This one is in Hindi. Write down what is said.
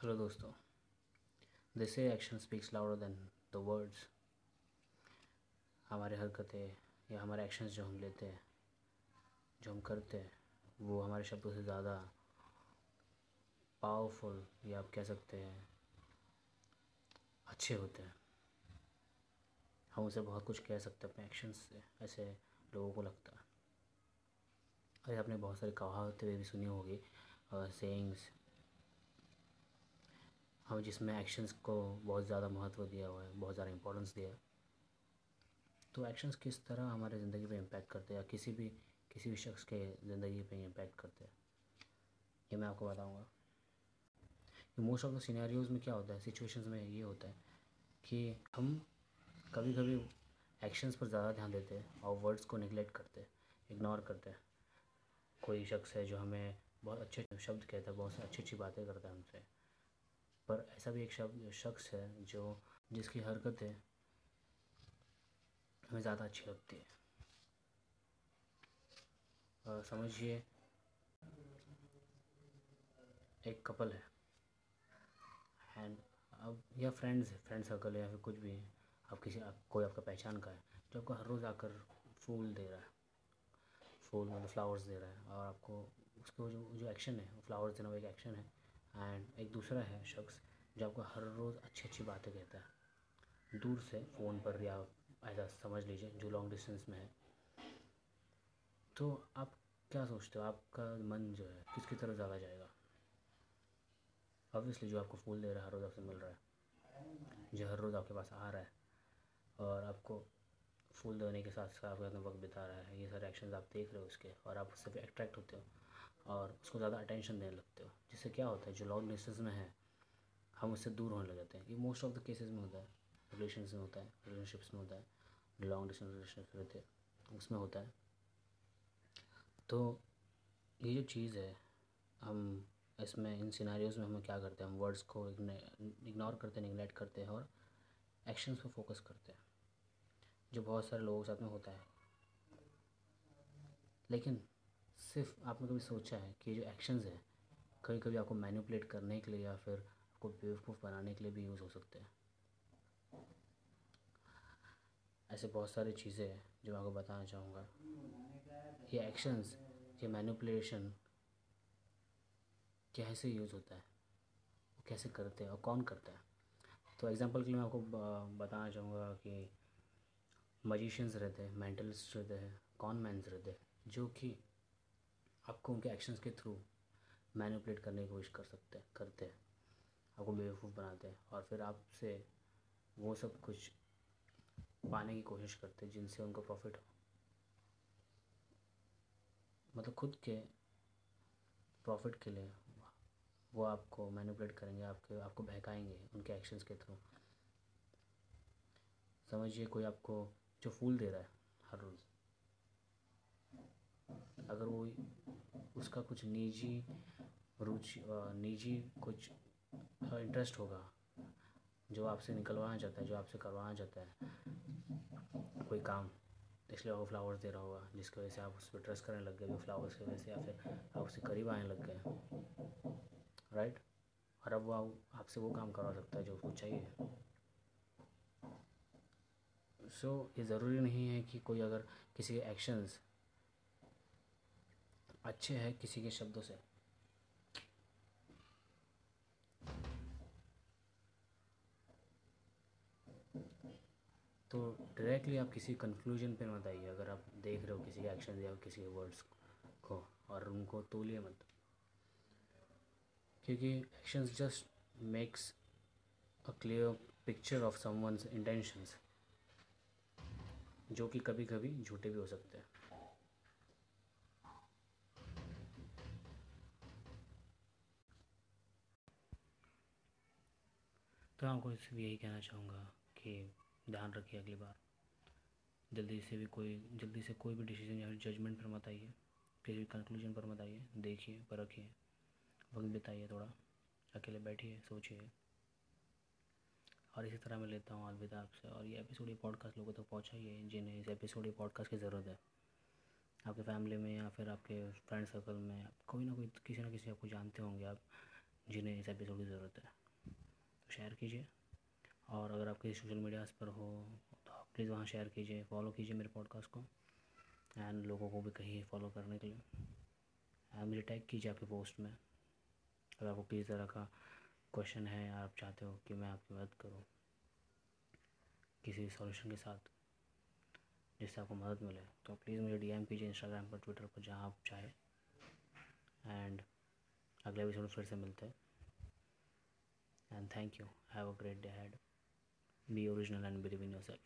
हेलो दोस्तों। They say action speaks louder than the words हमारे हरकतें या हमारे एक्शंस जो हम लेते हैं, जो हम करते हैं, वो हमारे शब्दों से ज़्यादा पावरफुल या आप कह सकते हैं, अच्छे होते हैं। हम उसे बहुत कुछ कह सकते हैं अपने एक्शंस से, ऐसे लोगों को लगता है। अरे, आपने बहुत सारी कहावतें भी सुनी होगी सेइंग्स हम जिसमें एक्शंस को बहुत ज़्यादा महत्व दिया हुआ है, बहुत ज़्यादा इंपॉर्टेंस दिया है। तो एक्शंस किस तरह हमारे ज़िंदगी पे इम्पैक्ट करते हैं या किसी भी किसी भी शख्स के ज़िंदगी पे इम्पैक्ट करते हैं? ये मैं आपको बताऊँगा। मोस्ट ऑफ़ द सीनारियोज़ में क्या होता है? सिचुएशंस में ये होता है कि हम कभी कभी एक्शंस पर ज़्यादा ध्यान देते हैं और वर्ड्स को निगलेक्ट करते हैं इग्नोर करते हैं। कोई शख्स है जो हमें बहुत अच्छे शब्द कहता है, बहुत अच्छी अच्छी बातें करता है हमसे। पर ऐसा भी एक शब्द शख्स है जो, जिसकी हरकतें हमें ज़्यादा अच्छी लगती है। समझिए, एक कपल है। एंड अब, या फ्रेंड्स है फ्रेंड सर्कल है, या फिर कुछ भी है। आप किसी आप कोई आपका पहचान का है, जो आपको हर रोज़ आकर फूल दे रहा है। फूल मतलब फ्लावर्स दे रहा है। और आपको उसको जो जो एक्शन है फ्लावर्स देना वो एक एक्शन है। एंड एक दूसरा है शख्स जो आपको हर रोज़ अच्छी अच्छी बातें कहता है। दूर से फ़ोन पर या ऐसा समझ लीजिए, जो लॉन्ग डिस्टेंस में है। तो आप क्या सोचते हो? आपका मन जो है किसकी तरफ़ ज़्यादा जाएगा? ऑब्वियसली जो आपको फूल दे रहा है, हर रोज़ आपसे मिल रहा है। जो हर रोज़ आपके पास आ रहा है और आपको फूल देने के साथ साथ आपके वक्त बिता रहा है, ये सारे एक्शन आप देख रहे हो उसके और आप उससे भी अट्रैक्ट होते हो। और उसको ज़्यादा अटेंशन देने लगते हो। जिससे क्या होता है, जो लॉन्ग डिस्टेंस में है, हम उससे दूर होने लग जाते हैं। ये मोस्ट ऑफ़ द केसेस में होता है रिलेशन में होता है रिलेशनशिप्स में होता है लॉन्ग डिस्टेंस रिलेशनशिप रहते हैं, उसमें होता है। तो ये जो चीज़ है, हम इसमें, इन सिनारियोज़ में हम क्या करते हैं? हम वर्ड्स को इग्नोर करते हैं निगलेक्ट करते हैं और एक्शंस पे फोकस करते हैं। जो बहुत सारे लोगों के साथ में होता है। लेकिन सिर्फ़ आपने कभी सोचा है कि जो एक्शंस है कभी कभी आपको मैनिपुलेट करने के लिए या फिर आपको बेवकूफ़ बनाने के लिए भी यूज़ हो सकते हैं? ऐसे बहुत सारी चीज़ें हैं जो मैं आपको बताना चाहूँगा। ये एक्शंस ये मैनिपुलेशन कैसे यूज़ होता है? कैसे करते हैं और कौन करता है? तो एग्ज़ाम्पल के लिए मैं आपको बताना चाहूँगा कि मजिशियंस रहते हैं मेंटलिस्ट रहते हैं कॉन मैंस रहते हैं, जो कि आपको उनके एक्शंस के थ्रू मैनिपुलेट करने की कोशिश कर सकते हैं, करते हैं। आपको बेवकूफ़ बनाते हैं और फिर आपसे वो सब कुछ पाने की कोशिश करते हैं जिनसे उनको प्रॉफिट हो। मतलब खुद के प्रॉफिट के लिए वो आपको मैनिपुलेट करेंगे, आपके, आपको बहकाएँगे उनके एक्शंस के थ्रू समझिए कोई आपको जो फूल दे रहा है हर रोज़। अगर वो उसका कुछ निजी रुचि निजी कुछ इंटरेस्ट होगा जो आपसे निकलवाना चाहता है जो आपसे करवाना चाहता है कोई काम इसलिए वो फ्लावर्स दे रहा होगा जिसकी वजह से आप उस पर ट्रस्ट करने लग गए फ्लावर्स की वजह से या फिर आप उससे करीब आने लग गए राइट और अब वो आपसे वो काम करवा सकता है जो उसको चाहिए। सो so, ये ज़रूरी नहीं है कि कोई अगर किसी के एक्शंस अच्छे हैं किसी के शब्दों से। तो डायरेक्टली आप किसी कंक्लूजन पे मत आइए, अगर आप देख रहे हो किसी के एक्शन या किसी के वर्ड्स को, और उनको तोलिए मत। क्योंकि actions just makes a clear picture of someone's intentions जो कि कभी कभी झूठे भी हो सकते हैं। तो आपको इसलिए यही कहना चाहूँगा कि ध्यान रखिए अगली बार। जल्दी से भी कोई, जल्दी से कोई भी डिसीज़न या जजमेंट पर मत आइए। किसी भी कंक्लूजन पर मत आइए। देखिए, परखिए। वक्त बिताइए थोड़ा। अकेले बैठिए, सोचिए। और इसी तरह मैं लेता हूँ अलविदा आपसे। और ये एपिसोड ये पॉडकास्ट लोगों तक तो पहुँचाइए जिन्हें इस एपिसोड ये पॉडकास्ट की ज़रूरत है। आपके फैमिली में या फिर आपके फ्रेंड सर्कल में कोई ना कोई, किसी ना किसी आपको जानते होंगे आप, जिन्हें इस एपिसोड की ज़रूरत है। शेयर कीजिए। और अगर आप किसी सोशल मीडियाज़ पर हो तो आप प्लीज़ वहाँ शेयर कीजिए फॉलो कीजिए मेरे पॉडकास्ट को। एंड लोगों को भी कहिए फॉलो करने के लिए। एंड मुझे टैग कीजिए आपके पोस्ट में। अगर आपको किसी तरह का क्वेश्चन है या आप चाहते हो कि मैं आपकी मदद करूँ, किसी सॉल्यूशन के साथ, जिससे आपको मदद मिले तो प्लीज़ मुझे डीएम कीजिए इंस्टाग्राम पर ट्विटर पर, जहाँ आप चाहें। एंड अगले एपिसोड फिर से मिलते हैं। thank you. Have a great day ahead. Be original and believe in yourself.